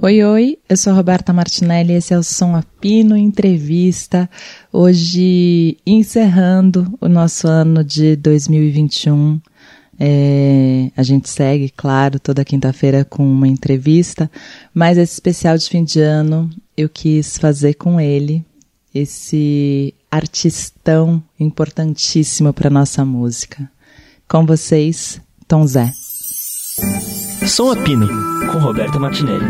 Oi, oi, eu sou Roberta Martinelli, esse é o Som Apino Entrevista. Hoje, encerrando o nosso ano de 2021. É, a gente segue, claro, toda quinta-feira com uma entrevista, mas esse especial de fim de ano eu quis fazer com ele, esse artistão importantíssimo para nossa música. Com vocês, Tom Zé. Som Apino, com Roberta Martinelli.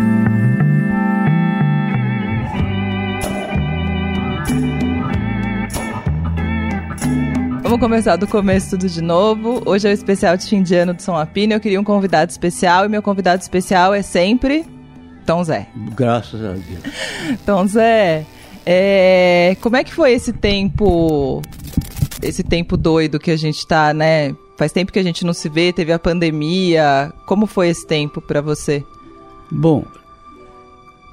Vamos começar do começo tudo de novo. Hoje é o especial de fim de ano do Som Apino. Eu queria um convidado especial e meu convidado especial é sempre Tom Zé. Graças a Deus. Tom Zé, é... como é que foi esse tempo, esse tempo doido que a gente tá, né? Faz tempo que a gente não se vê, teve a pandemia. Como foi esse tempo para você? Bom,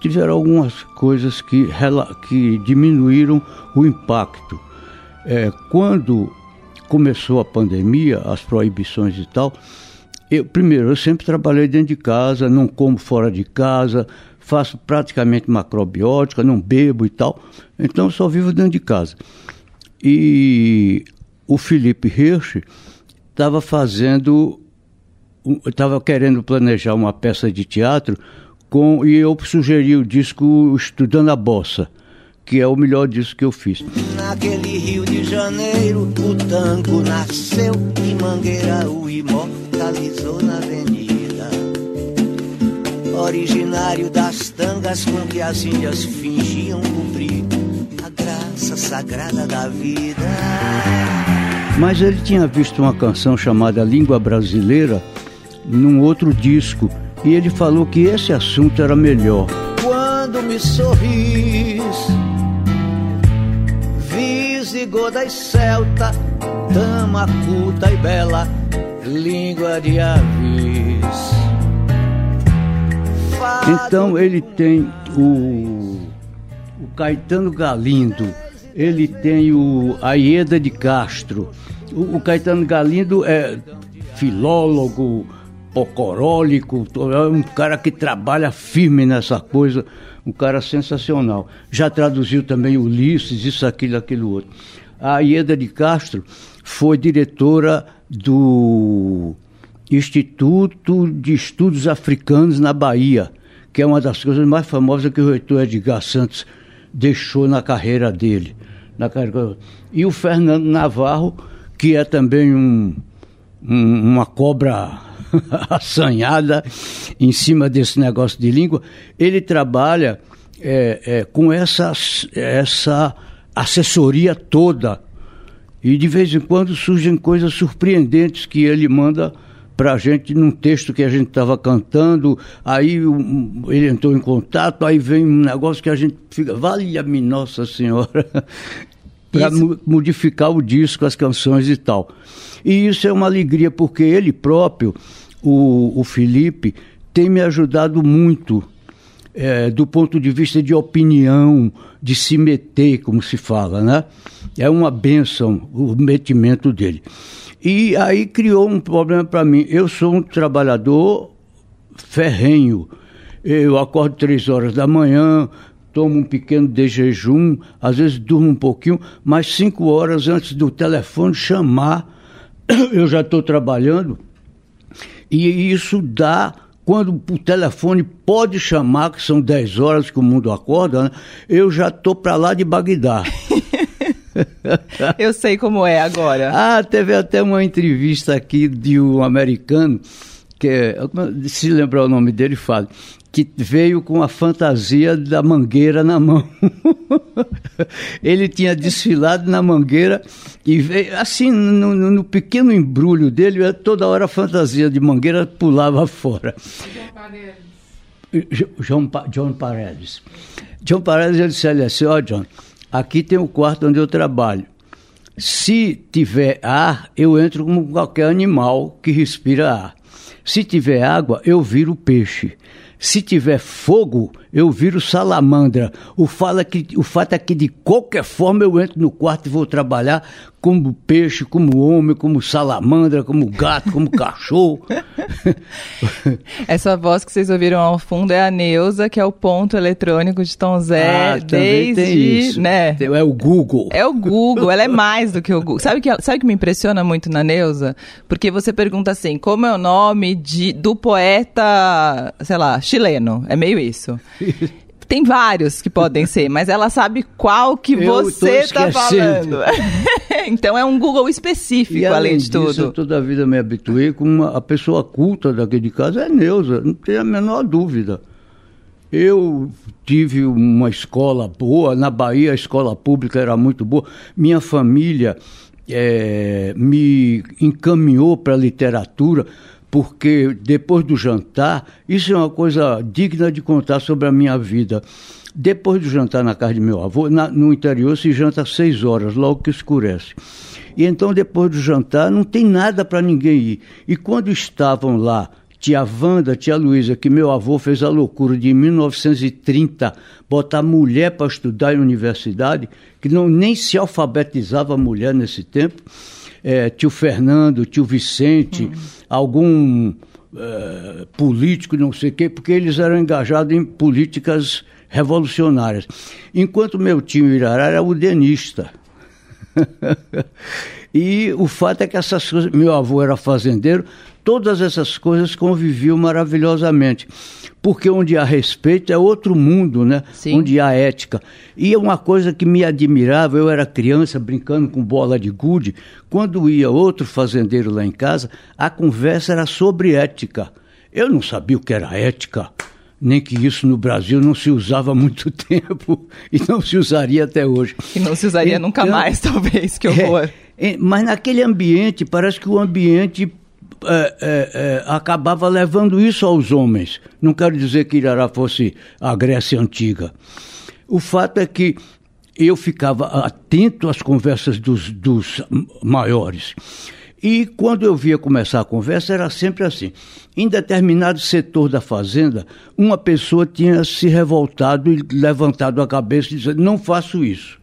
tiveram algumas coisas que, que diminuíram o impacto. É, quando começou a pandemia, as proibições e tal, eu, primeiro, eu sempre trabalhei dentro de casa, não como fora de casa, faço praticamente macrobiótica, não bebo e tal, então só vivo dentro de casa. E o Felipe Hirsch estava fazendo, estava querendo planejar uma peça de teatro com, e eu sugeri o disco Estudando a Bossa que é o melhor disso que eu fiz. Naquele Rio de Janeiro, o tango nasceu e Mangueira o imortalizou na avenida. Originário das tangas com que as índias fingiam cumprir a graça sagrada da vida. Mas ele tinha visto uma canção chamada Língua Brasileira num outro disco e ele falou que esse assunto era melhor. Quando me sorris visigoda e celta, dama culta e bela, língua de avis. Então ele tem o, o Caetano Galindo, ele tem o Aieda de Castro. O, o Caetano Galindo é filólogo, pocorólico, é um cara que trabalha firme nessa coisa um cara sensacional. Já traduziu também Ulisses, isso, aquilo, aquilo outro. A Ieda de Castro foi diretora do Instituto de Estudos Africanos na Bahia, que é uma das coisas mais famosas que o reitor Edgar Santos deixou na carreira dele. Na carreira... E o Fernando Navarro, que é também um, um, uma cobra assanhada em cima desse negócio de língua, ele trabalha é, é, com essa, essa assessoria toda. E de vez em quando surgem coisas surpreendentes que ele manda para a gente num texto que a gente estava cantando, aí um, ele entrou em contato, aí vem um negócio que a gente fica, vale-me Nossa Senhora, para modificar o disco, as canções e tal. E isso é uma alegria, porque ele próprio, o, o Felipe, tem me ajudado muito é, do ponto de vista de opinião, de se meter, como se fala, né? É uma benção o metimento dele. E aí criou um problema para mim. Eu sou um trabalhador ferrenho. Eu acordo três horas da manhã, tomo um pequeno de jejum, às vezes durmo um pouquinho, mas cinco horas antes do telefone chamar, eu já estou trabalhando e isso dá quando o telefone pode chamar, que são 10 horas que o mundo acorda, né? eu já estou para lá de Bagdá. eu sei como é agora. Ah, teve até uma entrevista aqui de um americano, que se lembrar o nome dele, fala, que veio com a fantasia da mangueira na mão. ele tinha desfilado na mangueira e veio, assim, no, no, pequeno embrulho dele, toda hora a fantasia de mangueira pulava fora. John, John Paredes. John Paredes, ele disse assim, ó oh, John, aqui tem o quarto onde eu trabalho. Se tiver ar, eu entro como qualquer animal que respira ar. Se tiver água, eu viro peixe. Se tiver fogo, eu viro salamandra. O, fala que, o fato é que, de qualquer forma, eu entro no quarto e vou trabalhar como peixe, como homem, como salamandra, como gato, como cachorro. Essa voz que vocês ouviram ao fundo é a Neuza, que é o ponto eletrônico de Tom Zé ah, desde, né? É o Google. É o Google, ela é mais do que o Google. Sabe que sabe que me impressiona muito na Neuza? Porque você pergunta assim, como é o nome de do poeta, sei lá, chileno? É meio isso. Tem vários que podem ser, mas ela sabe qual que eu você está falando. então é um Google específico, e, além, além de disso, tudo. Eu toda a vida me habituei com uma, a pessoa culta daqui de casa é Neuza, não tem a menor dúvida. Eu tive uma escola boa, na Bahia a escola pública era muito boa. Minha família é, me encaminhou para a literatura porque depois do jantar, isso é uma coisa digna de contar sobre a minha vida. Depois do jantar na casa de meu avô, na, no interior se janta às seis horas, logo que escurece. E então, depois do jantar, não tem nada para ninguém ir. E quando estavam lá, tia Wanda, tia Luísa, que meu avô fez a loucura de em 1930 botar mulher para estudar em universidade, que não nem se alfabetizava mulher nesse tempo é, tio Fernando, tio Vicente, hum. algum é, político, não sei o quê, porque eles eram engajados em políticas revolucionárias. Enquanto meu tio Irará era udenista. e o fato é que essas coisas, meu avô era fazendeiro, todas essas coisas conviviam maravilhosamente. Porque onde há respeito é outro mundo, né? Sim. Onde há ética. E é uma coisa que me admirava, eu era criança brincando com bola de gude, quando ia outro fazendeiro lá em casa, a conversa era sobre ética. Eu não sabia o que era ética nem que isso no Brasil não se usava há muito tempo e não se usaria até hoje. E não se usaria então, nunca mais, talvez, que horror. É, é, mas naquele ambiente, parece que o ambiente é, é, é, acabava levando isso aos homens. Não quero dizer que Irará fosse a Grécia Antiga. O fato é que eu ficava atento às conversas dos, dos maiores. E quando eu via começar a conversa, era sempre assim. Em determinado setor da fazenda, uma pessoa tinha se revoltado e levantado a cabeça e dizendo: Não faço isso.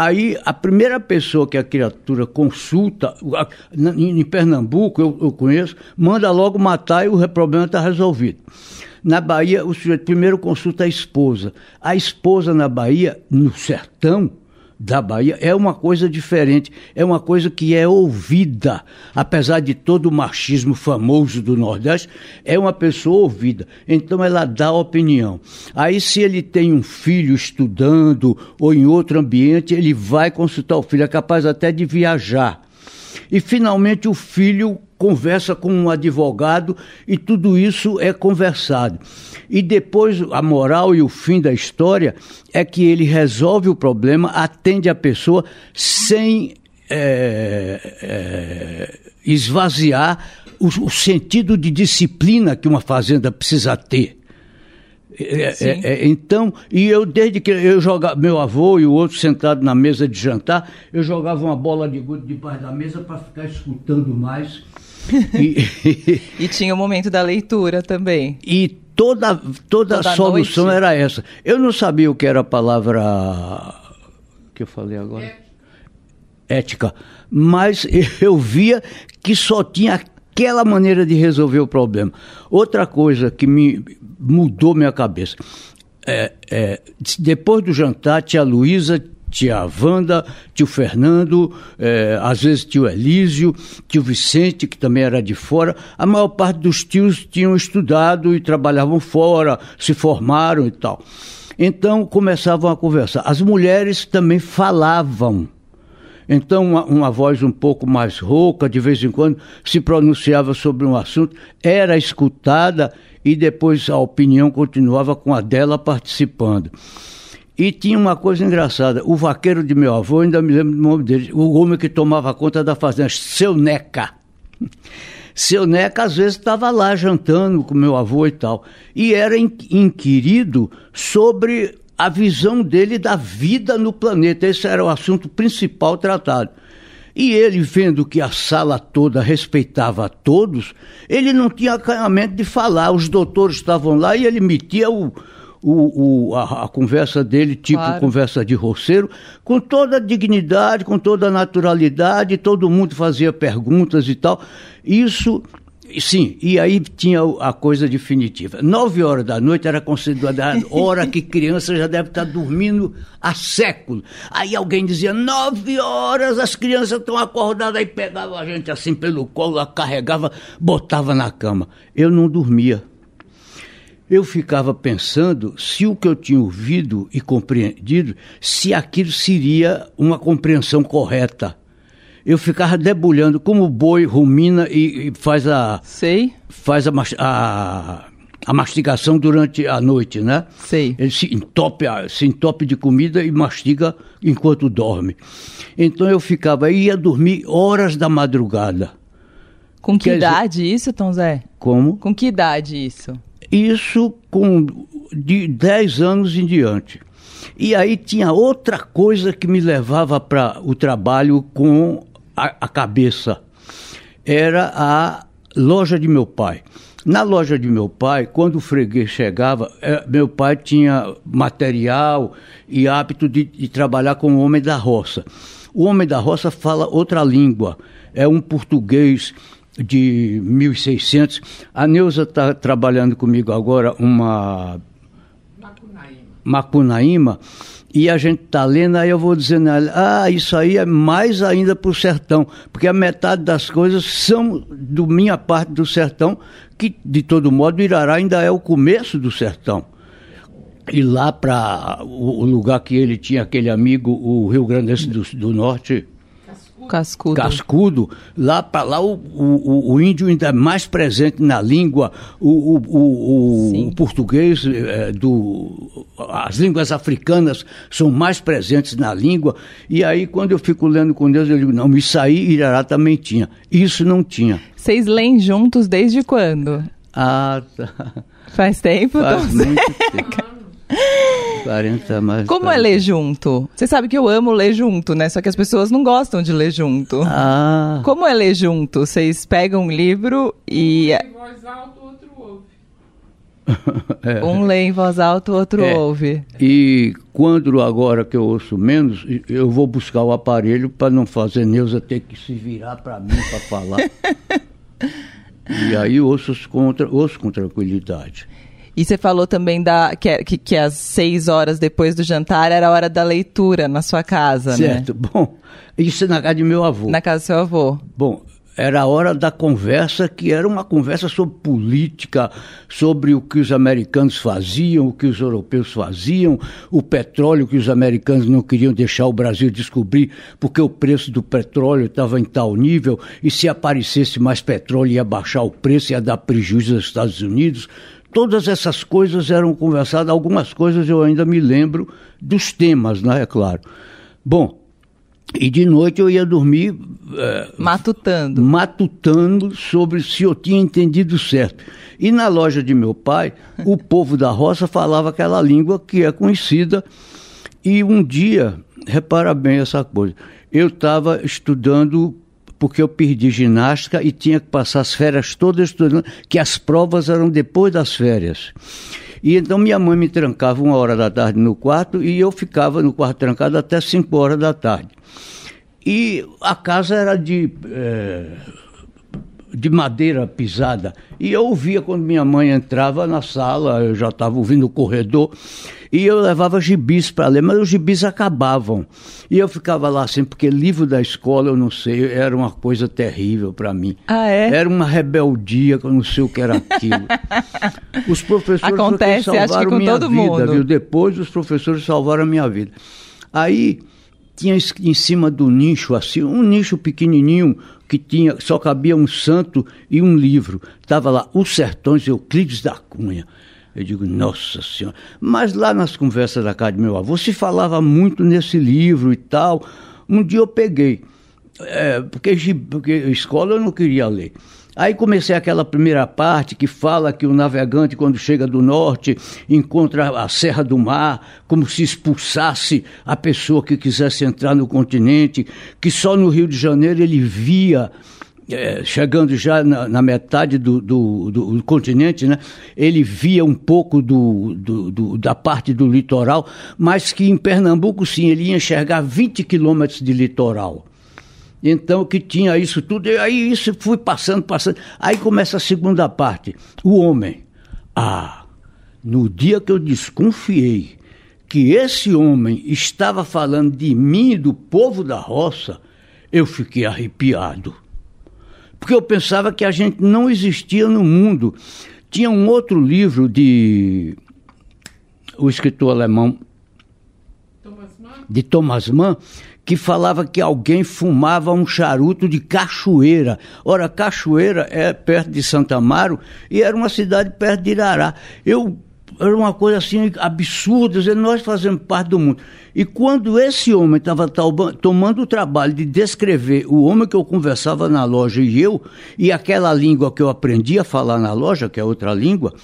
Aí a primeira pessoa que a criatura consulta, em Pernambuco, eu, eu conheço, manda logo matar e o problema está resolvido. Na Bahia, o sujeito primeiro consulta a esposa. A esposa na Bahia, no sertão, da Bahia é uma coisa diferente, é uma coisa que é ouvida. Apesar de todo o machismo famoso do Nordeste, é uma pessoa ouvida. Então ela dá opinião. Aí, se ele tem um filho estudando ou em outro ambiente, ele vai consultar o filho, é capaz até de viajar. E finalmente o filho conversa com um advogado e tudo isso é conversado. E depois a moral e o fim da história é que ele resolve o problema, atende a pessoa sem é, é, esvaziar o, o sentido de disciplina que uma fazenda precisa ter. É, é, é, então, e eu desde que eu jogava, meu avô e o outro sentado na mesa de jantar, eu jogava uma bola de gude debaixo da mesa para ficar escutando mais e, e, tinha o momento da leitura também. E toda, toda, toda a solução noite. era essa. Eu não sabia o que era a palavra que eu falei agora. Ética. Mas eu via que só tinha aquela maneira de resolver o problema. Outra coisa que me mudou minha cabeça. É, é, depois do jantar, tia Luísa tia Wanda, tio Fernando, eh, às vezes tio Elísio, tio Vicente, que também era de fora. A maior parte dos tios tinham estudado e trabalhavam fora, se formaram e tal. Então começavam a conversar. As mulheres também falavam. Então, uma, uma, voz um pouco mais rouca, de vez em quando, se pronunciava sobre um assunto, era escutada e depois a opinião continuava com a dela participando. E tinha uma coisa engraçada, o vaqueiro de meu avô, ainda me lembro do nome dele, o homem que tomava conta da fazenda, seu Neca. Seu Neca às vezes estava lá jantando com meu avô e tal. E era inquirido sobre a visão dele da vida no planeta. Esse era o assunto principal tratado. E ele, vendo que a sala toda respeitava a todos, ele não tinha acanhamento de falar. Os doutores estavam lá e ele metia o, o, o a, a, conversa dele, tipo claro. conversa de roceiro, com toda a dignidade, com toda a naturalidade, todo mundo fazia perguntas e tal. Isso Sim, e aí tinha a coisa definitiva. Nove horas da noite era considerada a hora que criança já deve estar dormindo há século. Aí alguém dizia, nove horas, as crianças estão acordadas, aí pegava a gente assim pelo colo, carregava, botava na cama. Eu não dormia. Eu ficava pensando se o que eu tinha ouvido e compreendido, se aquilo seria uma compreensão correta eu ficava debulhando como o boi rumina e, e faz a. Sei. Faz a, a, a, mastigação durante a noite, né? Sei. Ele se entope, se entope de comida e mastiga enquanto dorme. Então eu ficava, ia dormir horas da madrugada. Com que Quer idade dizer, isso, Tom Zé? Como? Com que idade isso? Isso com de 10 anos em diante. E aí tinha outra coisa que me levava para o trabalho com a, a cabeça era a loja de meu pai. Na loja de meu pai, quando o freguês chegava, é, meu pai tinha material e hábito de, de, trabalhar com o homem da roça. O homem da roça fala outra língua, é um português de 1600. A Neuza está trabalhando comigo agora uma. Macunaíma. Macunaíma e a gente está lendo, aí eu vou dizendo, ah, isso aí é mais ainda para o sertão, porque a metade das coisas são do minha parte do sertão, que de todo modo Irará ainda é o começo do sertão. E lá para o lugar que ele tinha aquele amigo, o Rio Grande do, do Norte, Cascudo. Cascudo. Lá para lá o, o, o, índio ainda é mais presente na língua, o, o, o português, é, do, as línguas africanas são mais presentes na língua. E aí, quando eu fico lendo com Deus, eu digo, não, isso aí Irará também tinha. Isso não tinha. Vocês leem juntos desde quando? Ah, tá. Faz tempo? Faz muito tempo. 40 mais. Como 40. é ler junto? Você sabe que eu amo ler junto, né? Só que as pessoas não gostam de ler junto. Ah. Como é ler junto? Vocês pegam um livro e. Um lê em voz alta, o outro ouve. é. Um lê em voz alta, o outro é. ouve. E quando agora que eu ouço menos, eu vou buscar o aparelho para não fazer Neuza ter que se virar para mim para falar. e aí ouço com, ouço com tranquilidade. E você falou também da, que, que, que às seis horas depois do jantar era a hora da leitura na sua casa, certo. né? Certo. Bom, isso é na casa de meu avô. Na casa do seu avô. Bom, era a hora da conversa, que era uma conversa sobre política, sobre o que os americanos faziam, o que os europeus faziam, o petróleo que os americanos não queriam deixar o Brasil descobrir, porque o preço do petróleo estava em tal nível, e se aparecesse mais petróleo ia baixar o preço, ia dar prejuízo aos Estados Unidos. Todas essas coisas eram conversadas, algumas coisas eu ainda me lembro dos temas, né, é claro. Bom, e de noite eu ia dormir. É, matutando. Matutando sobre se eu tinha entendido certo. E na loja de meu pai, o povo da roça falava aquela língua que é conhecida. E um dia, repara bem essa coisa, eu estava estudando porque eu perdi ginástica e tinha que passar as férias todas estudando, que as provas eram depois das férias. E então minha mãe me trancava uma hora da tarde no quarto e eu ficava no quarto trancado até cinco horas da tarde. E a casa era de. É de madeira pisada. E eu ouvia quando minha mãe entrava na sala, eu já estava ouvindo o corredor, e eu levava gibis para ler, mas os gibis acabavam. E eu ficava lá assim, porque livro da escola, eu não sei, era uma coisa terrível para mim. Ah, é? Era uma rebeldia, que eu não sei o que era aquilo. os professores Acontece, salvaram acho que com minha todo vida, mundo. viu? Depois os professores salvaram a minha vida. Aí tinha em cima do nicho, assim, um nicho pequenininho, que tinha, só cabia um santo e um livro. Estava lá, Os Sertões Euclides da Cunha. Eu digo, nossa senhora. Mas lá nas conversas da casa de meu avô se falava muito nesse livro e tal. Um dia eu peguei, é, porque, porque escola eu não queria ler. Aí comecei aquela primeira parte que fala que o navegante, quando chega do norte, encontra a Serra do Mar, como se expulsasse a pessoa que quisesse entrar no continente, que só no Rio de Janeiro ele via é, chegando já na, na metade do, do, do, do, continente, né, ele via um pouco do, da parte do litoral, mas que em Pernambuco, sim, ele ia enxergar 20 quilômetros de litoral. Então, que tinha isso tudo, e aí isso fui passando, passando. Aí começa a segunda parte. O homem. Ah, no dia que eu desconfiei que esse homem estava falando de mim e do povo da roça, eu fiquei arrepiado porque eu pensava que a gente não existia no mundo. Tinha um outro livro de o escritor alemão Thomas de Thomas Mann que falava que alguém fumava um charuto de Cachoeira. Ora, Cachoeira é perto de Santa Amaro e era uma cidade perto de Irará. Eu era uma coisa assim absurda, dizer, nós fazemos parte do mundo. E quando esse homem estava tomando o trabalho de descrever o homem que eu conversava na loja e eu, e aquela língua que eu aprendi a falar na loja, que é outra língua,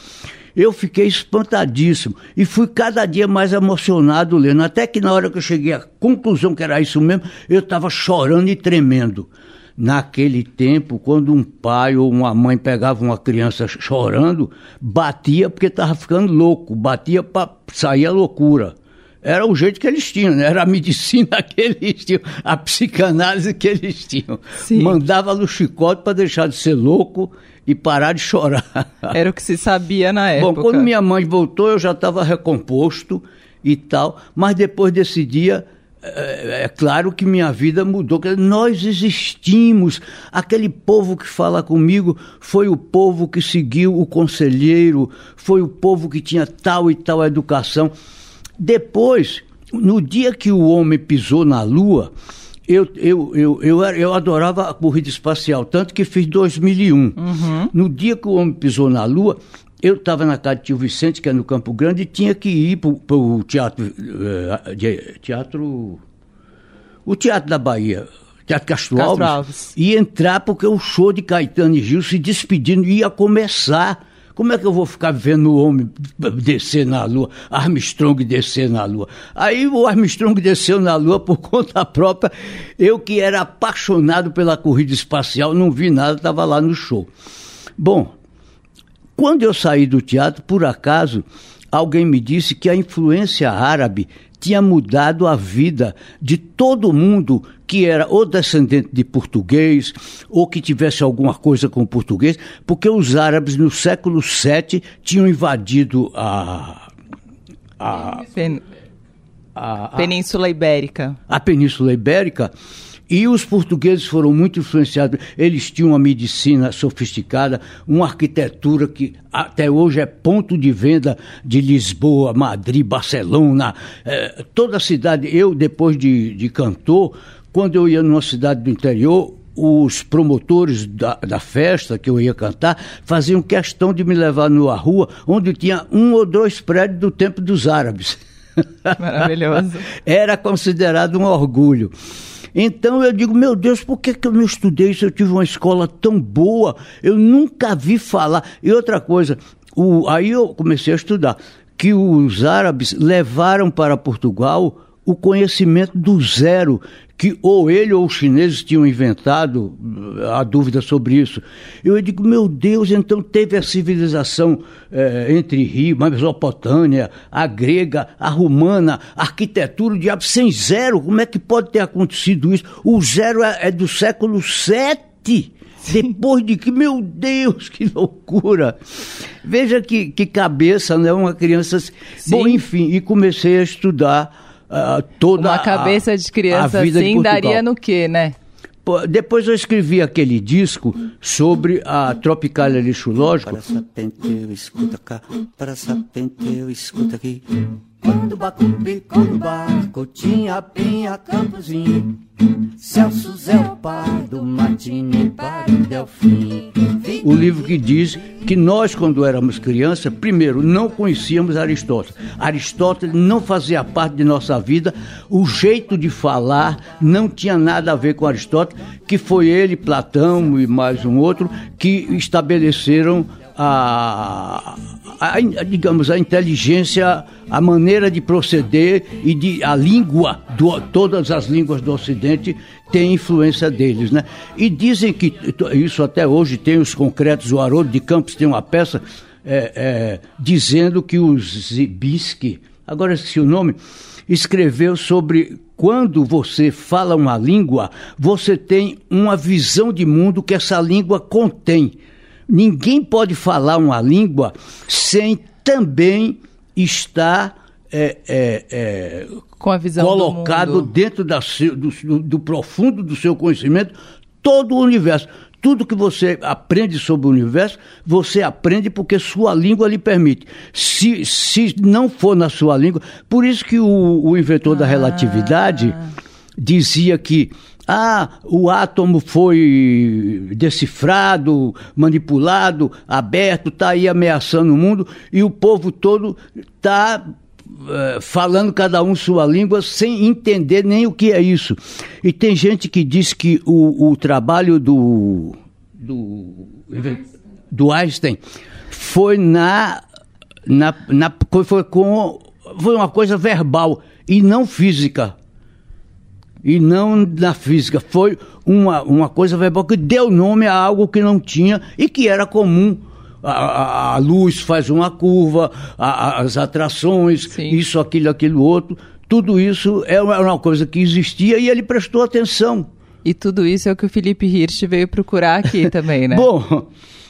eu fiquei espantadíssimo e fui cada dia mais emocionado lendo. Até que na hora que eu cheguei à conclusão que era isso mesmo, eu estava chorando e tremendo. Naquele tempo, quando um pai ou uma mãe pegava uma criança chorando, batia porque estava ficando louco, batia para sair a loucura. Era o jeito que eles tinham, né? era a medicina que eles tinham, a psicanálise que eles tinham. Sim. Mandava no chicote para deixar de ser louco e parar de chorar. Era o que se sabia na época. Bom, quando minha mãe voltou, eu já estava recomposto e tal, mas depois desse dia é, é, claro que minha vida mudou. Nós existimos. Aquele povo que fala comigo foi o povo que seguiu o conselheiro, foi o povo que tinha tal e tal educação. Depois, no dia que o homem pisou na Lua, eu, eu, eu, eu, eu adorava a corrida espacial, tanto que fiz 2001. Uhum. No dia que o homem pisou na Lua, eu estava na casa de tio Vicente, que é no Campo Grande, e tinha que ir para o teatro, uh, teatro. O Teatro da Bahia, Teatro Castro, Castro Alves, Alves, e entrar porque o show de Caetano e Gil se despedindo ia começar. Como é que eu vou ficar vendo o homem descer na Lua, Armstrong descer na Lua? Aí o Armstrong desceu na Lua por conta própria. Eu que era apaixonado pela corrida espacial, não vi nada, estava lá no show. Bom, quando eu saí do teatro, por acaso, alguém me disse que a influência árabe tinha mudado a vida de todo mundo que era ou descendente de português ou que tivesse alguma coisa com português, porque os árabes no século VII tinham invadido a, a, a, a Península Ibérica. A Península Ibérica e os portugueses foram muito influenciados. Eles tinham uma medicina sofisticada, uma arquitetura que até hoje é ponto de venda de Lisboa, Madrid, Barcelona, eh, toda a cidade. Eu, depois de, de cantor, quando eu ia numa cidade do interior, os promotores da, da, festa que eu ia cantar faziam questão de me levar numa rua onde tinha um ou dois prédios do tempo dos árabes. Maravilhoso. Era considerado um orgulho. Então eu digo, meu Deus, por que, que eu não estudei isso? Eu tive uma escola tão boa, eu nunca vi falar. E outra coisa, o, aí eu comecei a estudar, que os árabes levaram para Portugal o conhecimento do zero que ou ele ou os chineses tinham inventado, há dúvida sobre isso. Eu digo, meu Deus, então teve a civilização é, entre rios, a Mesopotâmia, a grega, a romana, a arquitetura, o diabo, sem zero, como é que pode ter acontecido isso? O zero é, é do século VII. Depois de que, meu Deus, que loucura! Veja que, que cabeça, né? Uma criança. Sim. Bom, enfim, e comecei a estudar uh, toda Uma cabeça a, de criança assim daria no quê, né? Depois eu escrevi aquele disco sobre a Tropicália Lixo Lógico. Para sapenteu, escuta cá, para sapenteu, escuta aqui. Bacumbi, quando barco, tinha Pinha, Campozinho, Celso Zé Pardo, Martini, para o Delfim. O livro que diz que nós, quando éramos crianças, primeiro, não conhecíamos Aristóteles. Aristóteles não fazia parte de nossa vida, o jeito de falar não tinha nada a ver com Aristóteles, que foi ele, Platão e mais um outro, que estabeleceram a, a, digamos, a inteligência, a maneira de proceder e de, a língua, do, todas as línguas do Ocidente têm influência deles, né? E dizem que, isso até hoje tem os concretos, o Haroldo de Campos tem uma peça é, é, dizendo que o Zibisky, agora esqueci o nome, escreveu sobre quando você fala uma língua, você tem uma visão de mundo que essa língua contém. Ninguém pode falar uma língua sem também estar é, é, é, colocado dentro da, do, do, profundo do seu conhecimento todo o universo. Tudo que você aprende sobre o universo, você aprende porque sua língua lhe permite. Se, se não for na sua língua, por isso que o, o inventor ah. da relatividade dizia que ah, o átomo foi decifrado, manipulado, aberto, está aí ameaçando o mundo e o povo todo está uh, falando cada um sua língua sem entender nem o que é isso. E tem gente que diz que o, o trabalho do, do, do Einstein foi na, na, na foi com foi uma coisa verbal e não física e não na física. Foi uma, uma coisa verbal que deu nome a algo que não tinha e que era comum. A, a, a luz faz uma curva, a, as atrações, Sim. isso, aquilo, aquilo outro. Tudo isso é uma, uma coisa que existia e ele prestou atenção. E tudo isso é o que o Felipe Hirsch veio procurar aqui também, né? Bom,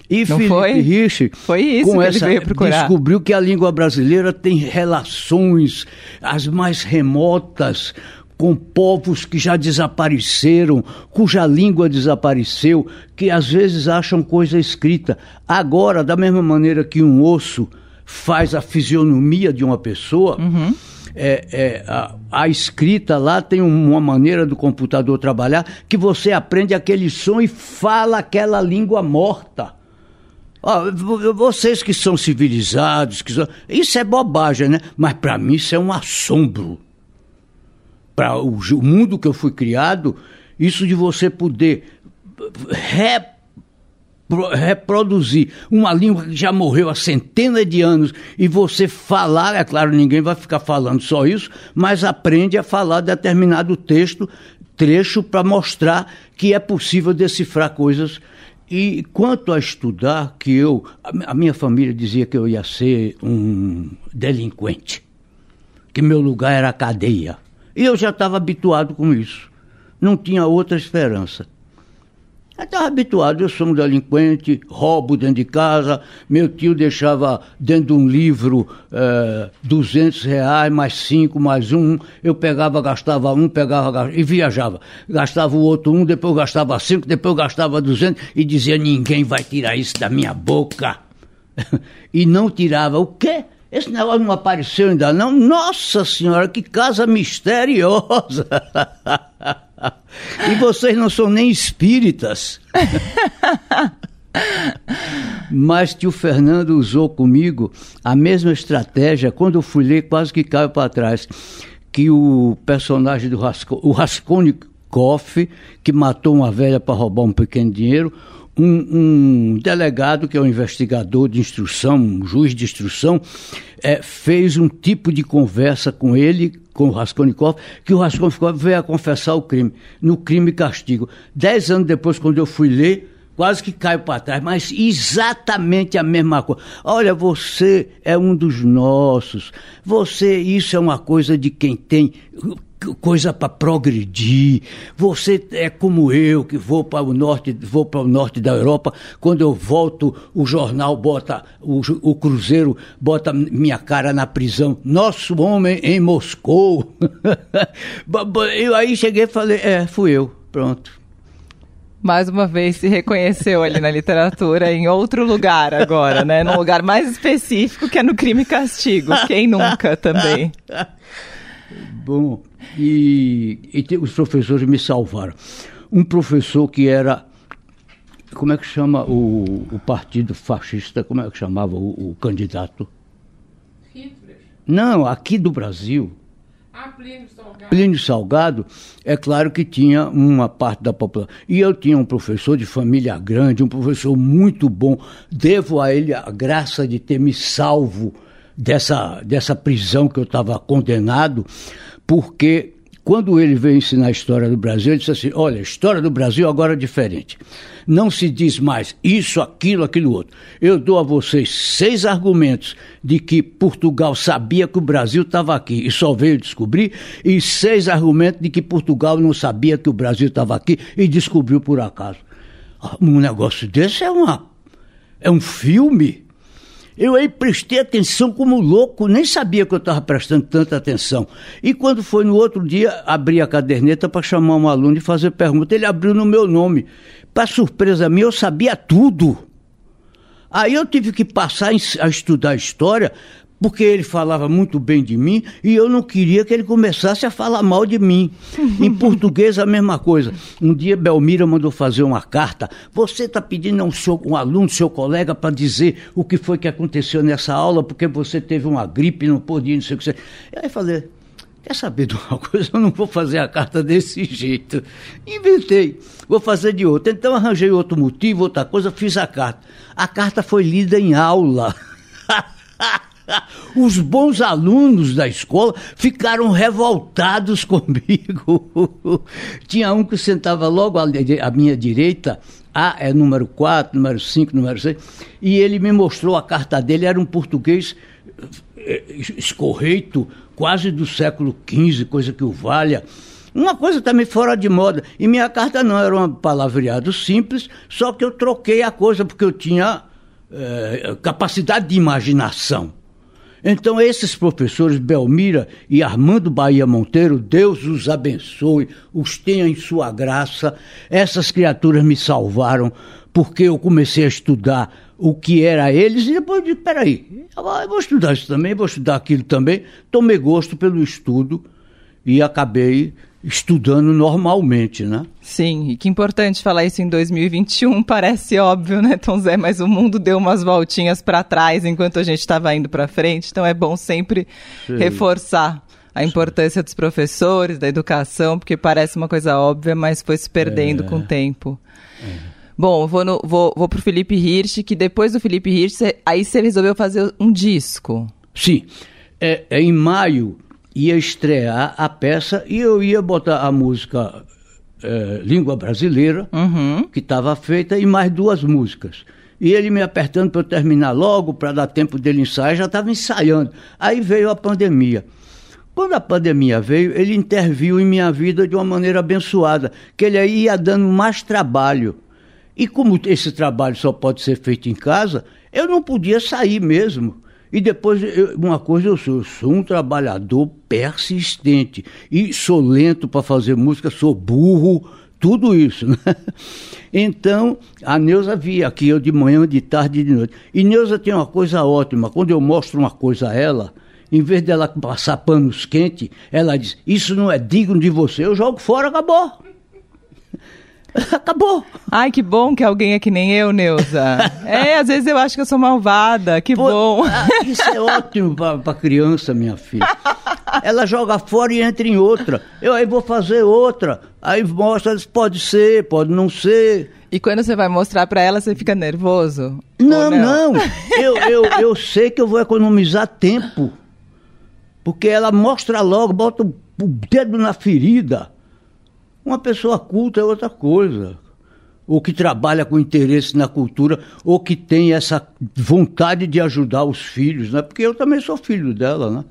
e Não Felipe foi? Hirsch, foi isso com essa, descobriu que a língua brasileira tem relações as mais remotas com povos que já desapareceram, cuja língua desapareceu, que às vezes acham coisa escrita. Agora, da mesma maneira que um osso faz a fisionomia de uma pessoa, uhum. é, é, a, a, escrita lá tem uma maneira do computador trabalhar que você aprende aquele som e fala aquela língua morta. vocês que são civilizados, que são... isso é bobagem, né? Mas para mim isso é um assombro para o, mundo que eu fui criado, isso de você poder reproduzir uma língua que já morreu há centenas de anos e você falar, é claro, ninguém vai ficar falando só isso, mas aprende a falar determinado texto, trecho para mostrar que é possível decifrar coisas. E quanto a estudar, que eu, a minha família dizia que eu ia ser um delinquente, que meu lugar era a cadeia. E eu já estava habituado com isso. Não tinha outra esperança. Eu estava habituado, eu sou um delinquente, roubo dentro de casa, meu tio deixava dentro de um livro é, 200 reais, mais cinco, mais um, eu pegava, gastava um, pegava e viajava. Gastava o outro um, depois gastava cinco, depois gastava duzentos e dizia, ninguém vai tirar isso da minha boca. e não tirava. O quê? Esse negócio não apareceu ainda não. Nossa Senhora, que casa misteriosa! e vocês não são nem espíritas. Mas tio Fernando usou comigo a mesma estratégia quando eu fui ler, quase que caiu para trás. Que o personagem do Rasco, o Raskolnikov, que matou uma velha para roubar um pequeno dinheiro, um, um, delegado, que é um investigador de instrução, um juiz de instrução, é, fez um tipo de conversa com ele, com o Raskolnikov, que o Raskolnikov veio a confessar o crime, no crime castigo. Dez anos depois, quando eu fui ler, quase que caio para trás, mas exatamente a mesma coisa. Olha, você é um dos nossos. Você, isso é uma coisa de quem tem coisa para progredir. Você é como eu que vou para o norte, vou para o norte da Europa. Quando eu volto, o jornal bota o, o cruzeiro bota minha cara na prisão. Nosso homem em Moscou. eu aí cheguei e falei, é, fui eu. Pronto mais uma vez se reconheceu ali na literatura em outro lugar agora, né? Num lugar mais específico que é no crime e castigo. Quem nunca também. Bom, e, e os professores me salvaram. Um professor que era como é que chama o, o partido fascista, como é que chamava o, o candidato? Hitler. Não, aqui do Brasil. Ah, Plínio Salgado. Plínio Salgado, é claro que tinha uma parte da população. E eu tinha um professor de família grande, um professor muito bom. Devo a ele a graça de ter me salvo dessa, dessa prisão que eu estava condenado, porque quando ele veio ensinar a história do Brasil, ele disse assim: olha, a história do Brasil agora é diferente. Não se diz mais isso, aquilo, aquilo outro. Eu dou a vocês seis argumentos de que Portugal sabia que o Brasil estava aqui e só veio descobrir, e seis argumentos de que Portugal não sabia que o Brasil estava aqui e descobriu por acaso. Ah, Um negócio desse é uma é um filme. Eu aí prestei atenção como louco, nem sabia que eu estava prestando tanta atenção. E quando foi no outro dia, abri a caderneta para chamar um aluno e fazer pergunta. Ele abriu no meu nome. Para surpresa minha, eu sabia tudo. Aí eu tive que passar a estudar história, porque ele falava muito bem de mim e eu não queria que ele começasse a falar mal de mim. em português, a mesma coisa. Um dia, Belmira mandou fazer uma carta. Você está pedindo a um, seu, um aluno, seu colega, para dizer o que foi que aconteceu nessa aula, porque você teve uma gripe não podia, não sei o que. Você... Aí eu falei. Quer saber de uma coisa? Eu não vou fazer a carta desse jeito. Inventei. Vou fazer de outra. Então arranjei outro motivo, outra coisa, fiz a carta. A carta foi lida em aula. Os bons alunos da escola ficaram revoltados comigo. Tinha um que sentava logo à, minha direita, A é número 4, número 5, número 6, e ele me mostrou a carta dele, era um português eh, escorreito, quase do século XV, coisa que o valha. Uma coisa também fora de moda. E minha carta não era um palavreado simples, só que eu troquei a coisa porque eu tinha eh, capacidade de imaginação. Então, esses professores, Belmira e Armando Bahia Monteiro, Deus os abençoe, os tenha em sua graça. Essas criaturas me salvaram, porque eu comecei a estudar o que era eles, e depois disse, peraí, vou estudar isso também, vou estudar aquilo também. Tomei gosto pelo estudo e acabei estudando normalmente, né? Sim, e que importante falar isso em 2021, parece óbvio, né, Tom Zé, mas o mundo deu umas voltinhas para trás enquanto a gente estava indo para frente, então é bom sempre Sim. reforçar a importância dos professores, da educação, porque parece uma coisa óbvia, mas foi se perdendo é. com o tempo. É. Bom, vou, no, vou, vou pro Felipe Hirsch, que depois do Felipe Hirsch, aí você resolveu fazer um disco. Sim, é, é em maio ia estrear a peça e eu ia botar a música é, Língua Brasileira, uhum. que estava feita, e mais duas músicas. E ele me apertando para eu terminar logo, para dar tempo dele ensaiar, já estava ensaiando. Aí veio a pandemia. Quando a pandemia veio, ele interviu em minha vida de uma maneira abençoada, que ele aí ia dando mais trabalho. E como esse trabalho só pode ser feito em casa, eu não podia sair mesmo. E depois, eu, uma coisa eu sou, eu sou um trabalhador persistente. E sou lento para fazer música, sou burro, tudo isso. Né? Então, a Neuza via aqui eu de manhã, de tarde e de noite. E Neuza tem uma coisa ótima, quando eu mostro uma coisa a ela, em vez dela passar panos quentes, ela diz, isso não é digno de você, eu jogo fora, acabou. Acabou. Ai, que bom que alguém é que nem eu, Neuza. é, às vezes eu acho que eu sou malvada. Que Pô, bom. Ah, isso é ótimo para criança, minha filha. Ela joga fora e entra em outra. Eu aí vou fazer outra. Aí mostra, pode ser, pode não ser. E quando você vai mostrar para ela, você fica nervoso? Não, não. não. Eu, eu, eu sei que eu vou economizar tempo. Porque ela mostra logo, bota o dedo na ferida. Uma pessoa culta é outra coisa. Ou que trabalha com interesse na cultura, ou que tem essa vontade de ajudar os filhos, né? Porque eu também sou filho dela, né?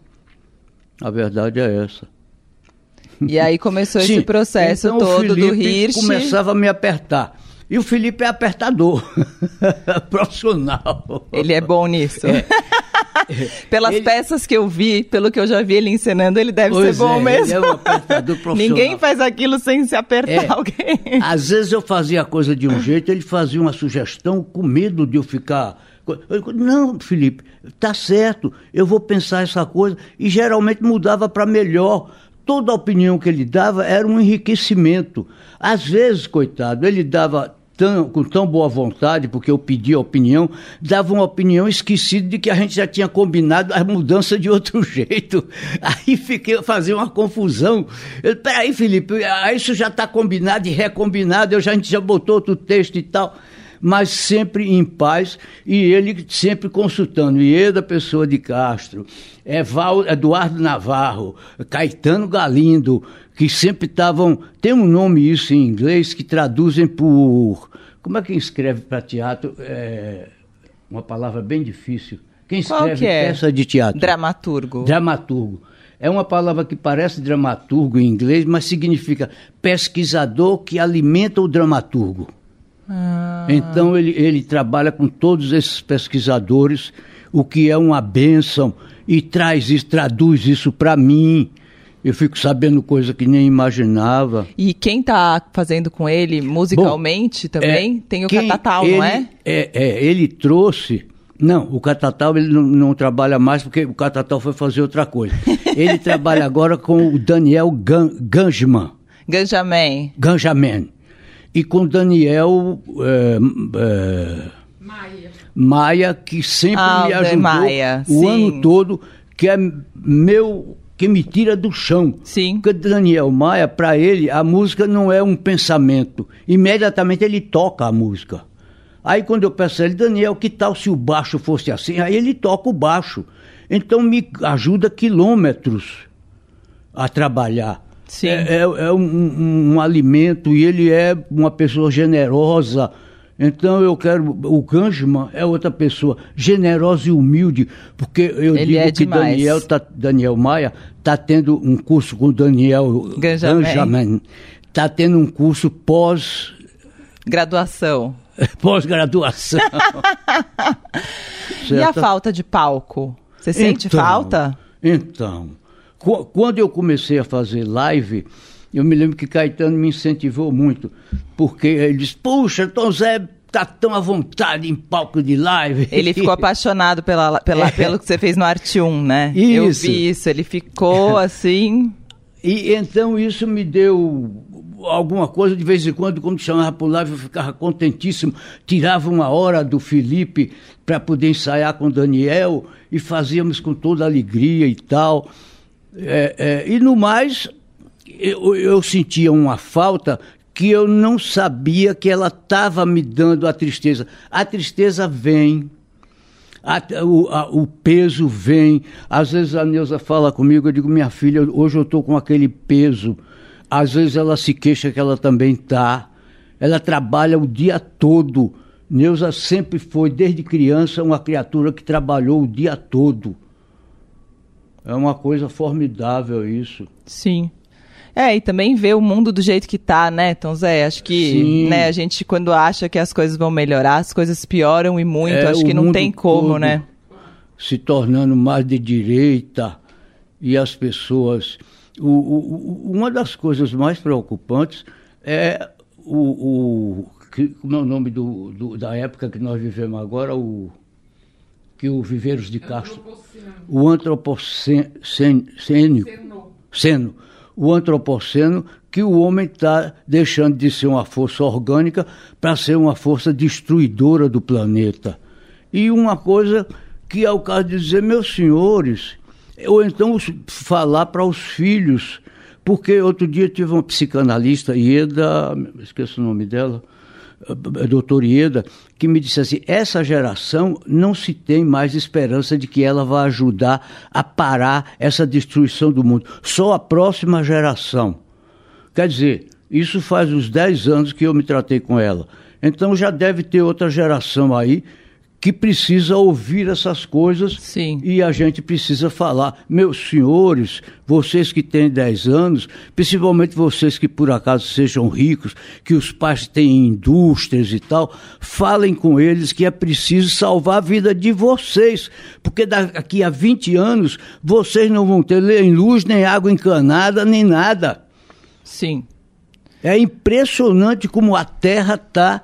A verdade é essa. E aí começou Sim, esse processo então todo do Hirsch. começava a me apertar. E o Felipe é apertador, profissional. Ele é bom nisso. É. Pelas ele... peças que eu vi, pelo que eu já vi ele ensinando, ele deve pois ser bom é, mesmo. Ele é um apertador profissional. Ninguém faz aquilo sem se apertar é. alguém. Às vezes eu fazia a coisa de um jeito, ele fazia uma sugestão com medo de eu ficar. Eu, não, Felipe, tá certo, eu vou pensar essa coisa. E geralmente mudava para melhor. Toda a opinião que ele dava era um enriquecimento. Às vezes, coitado, ele dava tão, com tão boa vontade, porque eu pedi a opinião, dava uma opinião esquecida de que a gente já tinha combinado a mudança de outro jeito. Aí fiquei fazer uma confusão. Eu, Peraí, Felipe, ah, isso já está combinado e recombinado, eu já, a gente já botou outro texto e tal mas sempre em paz e ele sempre consultando. Ieda Pessoa de Castro, Eval, Eduardo Navarro, Caetano Galindo, que sempre estavam. Tem um nome isso em inglês que traduzem por. Como é que escreve para teatro? É uma palavra bem difícil. Quem escreve que é? peça de teatro? Dramaturgo. Dramaturgo. É uma palavra que parece dramaturgo em inglês, mas significa pesquisador que alimenta o dramaturgo. Ah. Então ele, ele trabalha com todos esses pesquisadores, o que é uma bênção, e traz isso, traduz isso para mim. Eu fico sabendo coisa que nem imaginava. E quem tá fazendo com ele musicalmente Bom, também? é, Tem o Catatal, não é? É, é, ele trouxe. Não, o Catatal ele não, não trabalha mais porque o Catatal foi fazer outra coisa. Ele trabalha agora com o Daniel Gan, Ganjman. Ganjamin. Ganjamin. E com Daniel é, é, Maia. Maia, que sempre Ah, me ajudou Maia, o sim. ano todo, que é meu, que me tira do chão. Sim. Porque Daniel Maia, para ele, a música não é um pensamento. Imediatamente ele toca a música. Aí quando eu peço a ele, Daniel, que tal se o baixo fosse assim? Aí ele toca o baixo. Então me ajuda quilômetros a trabalhar. Sim. É, é- é um, um- um alimento e ele é uma pessoa generosa. Então eu quero. O Ganjman é outra pessoa generosa e humilde, porque eu Ele digo é que demais. Daniel, tá, Daniel Maia está tendo um curso com Daniel Ganjamin. Está tendo um curso pós. Graduação. Pós-graduação. E a falta de palco? Você sente Então, falta? Então, quando eu comecei a fazer live, eu me lembro que Caetano me incentivou muito, porque ele disse, puxa, Tom Zé tá tão à vontade em palco de live. Ele ficou apaixonado pela, pela- É. pelo que você fez no Arte 1, né? Eu Isso. vi isso. Ele ficou assim. E então isso me deu alguma coisa, de vez em quando, quando chamava para live, eu ficava contentíssimo. Tirava uma hora do Felipe para poder ensaiar com o Daniel e fazíamos com toda alegria e tal. É, é, e no mais, eu, eu sentia uma falta que eu não sabia que ela estava me dando a tristeza. A tristeza vem, a- o, a- o peso vem. Às vezes a Neuza fala comigo, eu digo, minha filha, hoje eu estou com aquele peso. Às vezes ela se queixa que ela também está. Ela trabalha o dia todo. Neuza sempre foi, desde criança, uma criatura que trabalhou o dia todo. É uma coisa formidável isso. Sim. É, e também ver o mundo do jeito que tá, né, Então, Zé? Acho que, Sim. né, a gente quando acha que as coisas vão melhorar, as coisas pioram e muito. É, Acho que não tem como, né? Se tornando mais de direita e as pessoas. o- o- o- uma das coisas mais preocupantes é o. o que- como é o nome do, do- da época que nós vivemos agora? O, que o Viveiros de Castro. O antropoceno. Seno, o antropoceno, que o homem está deixando de ser uma força orgânica para ser uma força destruidora do planeta. E uma coisa que é o caso de dizer, meus senhores, ou então falar para os filhos, porque outro dia tive uma psicanalista, Ieda, esqueço o nome dela, a doutora Ieda, que me disse assim: essa geração não se tem mais esperança de que ela vai ajudar a parar essa destruição do mundo. Só a próxima geração. Quer dizer, isso faz uns 10 anos que eu me tratei com ela. Então já deve ter outra geração aí que precisa ouvir essas coisas Sim. e a gente precisa falar. Meus senhores, vocês que têm 10 anos, principalmente vocês que por acaso sejam ricos, que os pais têm indústrias e tal, falem com eles que é preciso salvar a vida de vocês, porque daqui a 20 anos vocês não vão ter nem luz, nem água encanada, nem nada. Sim. É impressionante como a terra está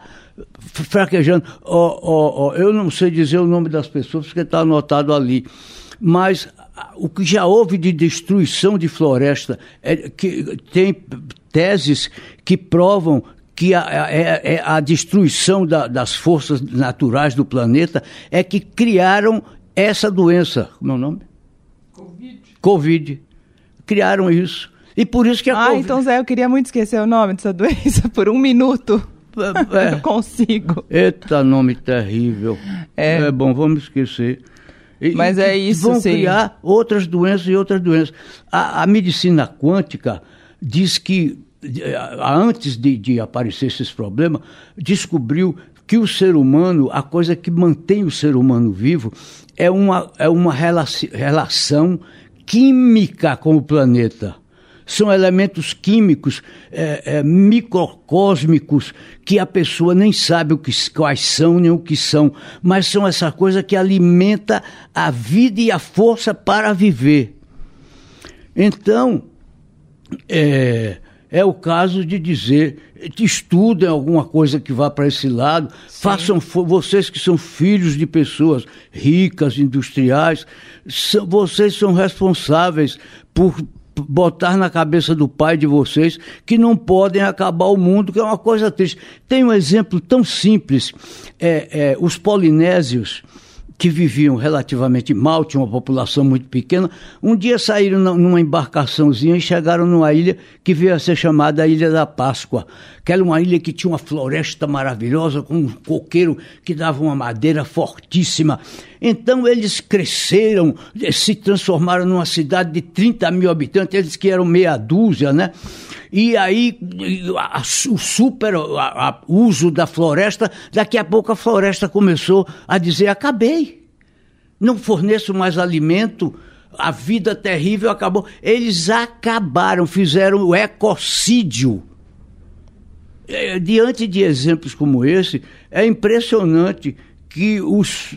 fraquejando. Ó, ó, ó, eu não sei dizer o nome das pessoas porque está anotado ali, mas o que já houve de destruição de floresta é que tem teses que provam que a, a, é, a destruição da, das forças naturais do planeta é que criaram essa doença. Como é o nome? Covid. Covid. Criaram isso. E por isso que a Ah, Covid... então Zé, eu queria muito esquecer o nome dessa doença por um minuto. É. Eu consigo. Eita, nome terrível. É. é bom, vamos esquecer. E, Mas é isso, Vão sim. criar outras doenças e outras doenças. A, a medicina quântica diz que, antes de, de aparecer esses problemas, descobriu que o ser humano, a coisa que mantém o ser humano vivo, é uma, é uma relação química com o planeta. São elementos químicos é, é, microcósmicos que a pessoa nem sabe o que, quais são nem o que são, mas são essa coisa que alimenta a vida e a força para viver. Então, é, é o caso de dizer, estudem alguma coisa que vá para esse lado, façam fo- vocês que são filhos de pessoas ricas, industriais, são- vocês são responsáveis por botar na cabeça do pai de vocês que não podem acabar o mundo, que é uma coisa triste. Tem um exemplo tão simples, é, é, os polinésios que viviam relativamente mal, tinham uma população muito pequena, um dia saíram numa embarcaçãozinha e chegaram numa ilha que veio a ser chamada Ilha da Páscoa, que era uma ilha que tinha uma floresta maravilhosa, com um coqueiro que dava uma madeira fortíssima. Então eles cresceram, se transformaram numa cidade de 30 mil habitantes, eles que eram meia dúzia, né? E aí a- o super a- a- uso da floresta, daqui a pouco a floresta começou a dizer: acabei, não forneço mais alimento, a vida terrível acabou. Eles acabaram, fizeram o ecocídio. É, diante de exemplos como esse, é impressionante que os,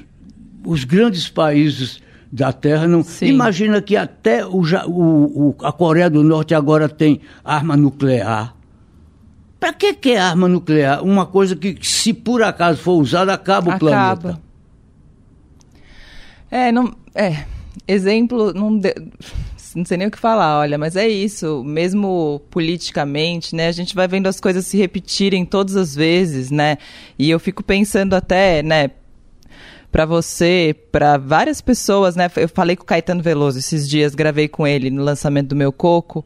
os grandes países da Terra não. Sim. Imagina que até o- o- a Coreia do Norte agora tem arma nuclear. Para que, que é arma nuclear? Uma coisa que, se por acaso for usada, acaba o Acaba. planeta. É, não. É. Exemplo, não, de- não sei nem o que falar, olha, mas é isso. Mesmo politicamente, né? A gente vai vendo as coisas se repetirem todas as vezes, né? E eu fico pensando até, né? Pra você, pra várias pessoas, né? Eu falei com o Caetano Veloso esses dias, gravei com ele no lançamento do meu Coco.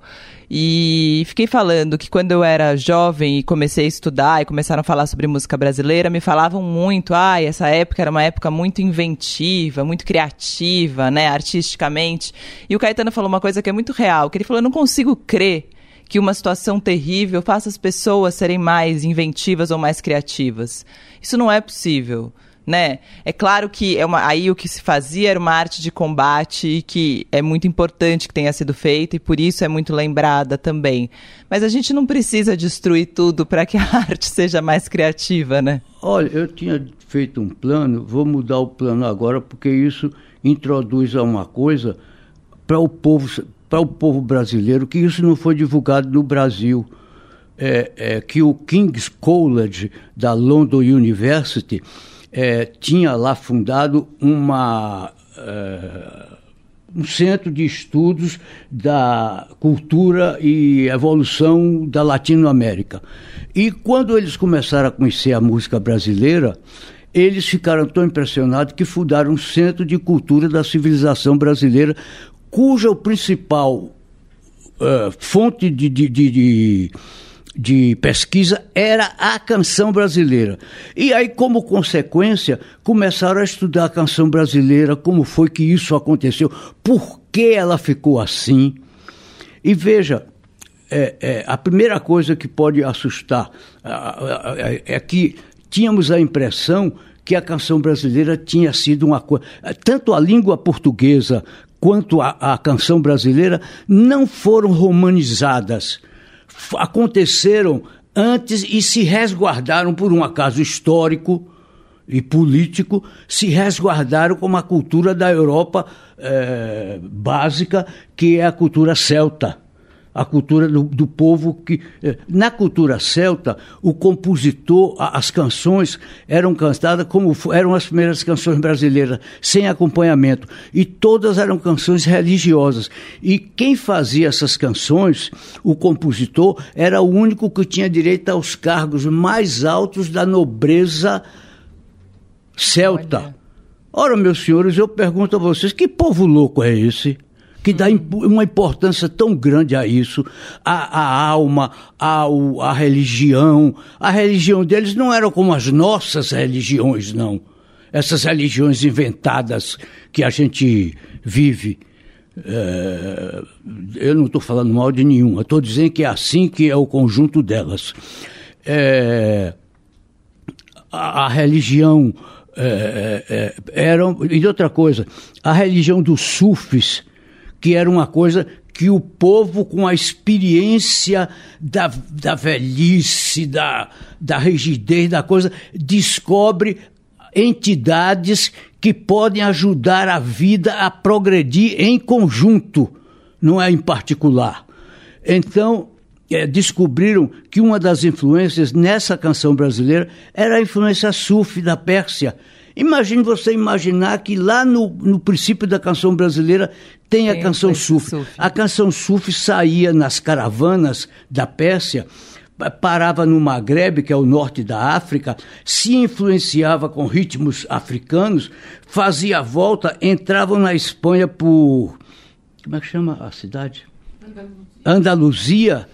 E fiquei falando que quando eu era jovem e comecei a estudar e começaram a falar sobre música brasileira, me falavam muito, ai, essa época era uma época muito inventiva, muito criativa, né, artisticamente. E o Caetano falou uma coisa que é muito real, que ele falou, eu não consigo crer que uma situação terrível faça as pessoas serem mais inventivas ou mais criativas. Isso não é possível né? É claro que é uma, aí o que se fazia era uma arte de combate que é muito importante que tenha sido feita e por isso é muito lembrada também. Mas a gente não precisa destruir tudo para que a arte seja mais criativa, né? Olha, eu tinha feito um plano, vou mudar o plano agora, porque isso introduz a uma coisa para o povo, para o povo brasileiro, que isso não foi divulgado no Brasil. É, é, que o King's College da London University é, tinha lá fundado uma, é, um centro de estudos da cultura e evolução da Latinoamérica. E quando eles começaram a conhecer a música brasileira, eles ficaram tão impressionados que fundaram um centro de cultura da civilização brasileira, cuja principal eh, fonte de, de, de, de de pesquisa era a canção brasileira. E aí, como consequência, começaram a estudar a canção brasileira, como foi que isso aconteceu, por que ela ficou assim. E veja, é, é, a primeira coisa que pode assustar é, é que tínhamos a impressão que a canção brasileira tinha sido uma coisa. Tanto a língua portuguesa quanto a, a canção brasileira não foram romanizadas aconteceram antes e se resguardaram por um acaso histórico e político, se resguardaram como a cultura da Europa eh, básica, que é a cultura celta. A cultura do, do povo que eh, na cultura celta o compositor a, as canções eram cantadas como eram as primeiras canções brasileiras sem acompanhamento e todas eram canções religiosas e quem fazia essas canções o compositor era o único que tinha direito aos cargos mais altos da nobreza celta Olha. Ora, meus senhores, eu pergunto a vocês, que povo louco é esse? Que dá uma importância tão grande a isso, a, a alma, a, o- a religião. A religião deles não era como as nossas religiões, não. Essas religiões inventadas que a gente vive. É, eu não estou falando mal de nenhuma, estou dizendo que é assim que é o conjunto delas. É, a, a religião é, é, é, era e outra coisa a religião dos sufis que era uma coisa que o povo com a experiência da, da velhice da, da rigidez da coisa descobre entidades que podem ajudar a vida a progredir em conjunto não é em particular então é, descobriram que uma das influências nessa canção brasileira era a influência sufi da Pérsia. Imagine você imaginar que lá no, no princípio da canção brasileira tem, Tem a canção sufi. sufi. A canção sufi saía nas caravanas da Pérsia, pa- parava no Maghreb, que é o norte da África, se influenciava com ritmos africanos, fazia a volta, entravam na Espanha por. Como é que chama a cidade? Andaluzia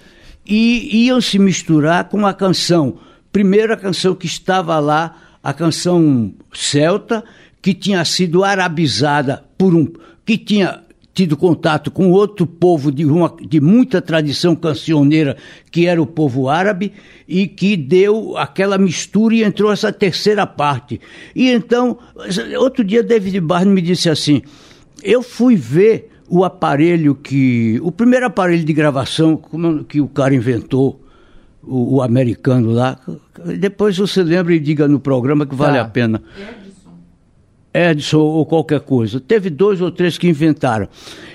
e iam se misturar com a canção. Primeiro a canção que estava lá, a canção celta, que tinha sido arabizada por um. que tinha tido contato com outro povo de, uma, de muita tradição cancioneira, que era o povo árabe, e que deu aquela mistura e entrou essa terceira parte. E então, outro dia David Barney me disse assim: eu fui ver o aparelho que. O primeiro aparelho de gravação que o cara inventou, o, o americano lá. Depois você lembra e diga no programa que vale Tá. a pena. Edison ou qualquer coisa. Teve dois ou três que inventaram.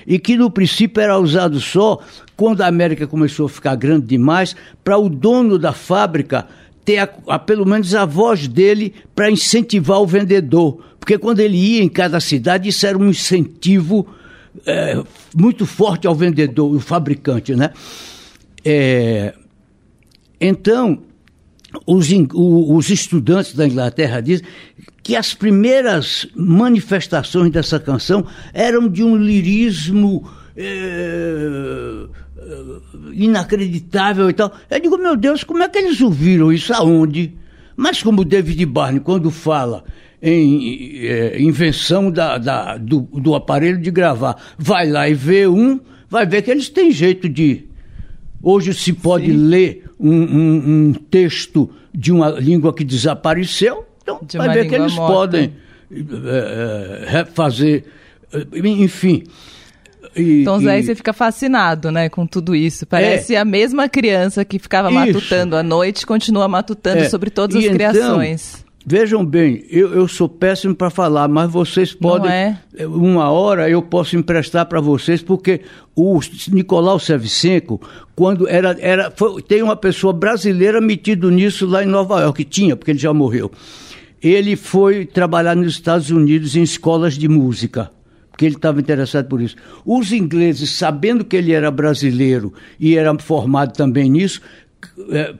E que no princípio era usado só quando a América começou a ficar grande demais, para o dono da fábrica ter a- a- pelo menos a voz dele para incentivar o vendedor. Porque quando ele ia em cada cidade, isso era um incentivo é, muito forte ao vendedor, o fabricante, né? É, então, os, os estudantes da Inglaterra dizem que as primeiras manifestações dessa canção eram de um lirismo eh, inacreditável e tal. Eu digo, meu Deus, como é que eles ouviram isso? Aonde? Mas como David Barney, quando fala em eh, invenção da, da- do, do aparelho de gravar, vai lá e vê um, vai ver que eles têm jeito de Hoje se pode Sim. ler um, um- um texto de uma língua que desapareceu, então De vai ver que eles morta. podem eh, refazer, eh, enfim. E- Então, Zé, e- você fica fascinado, né, com tudo isso. Parece a mesma criança que ficava É. Isso. matutando à noite, continua matutando É. sobre todas E as então, criações. Vejam bem, eu, eu sou péssimo para falar, mas vocês podem. é? Uma hora eu posso emprestar para vocês, porque o Nicolau Sevchenko, quando era. era foi- tem uma pessoa brasileira metido nisso lá em Nova York, que tinha, porque ele já morreu. Ele foi trabalhar nos Estados Unidos em escolas de música. Porque ele estava interessado por isso. Os ingleses, sabendo que ele era brasileiro e era formado também nisso,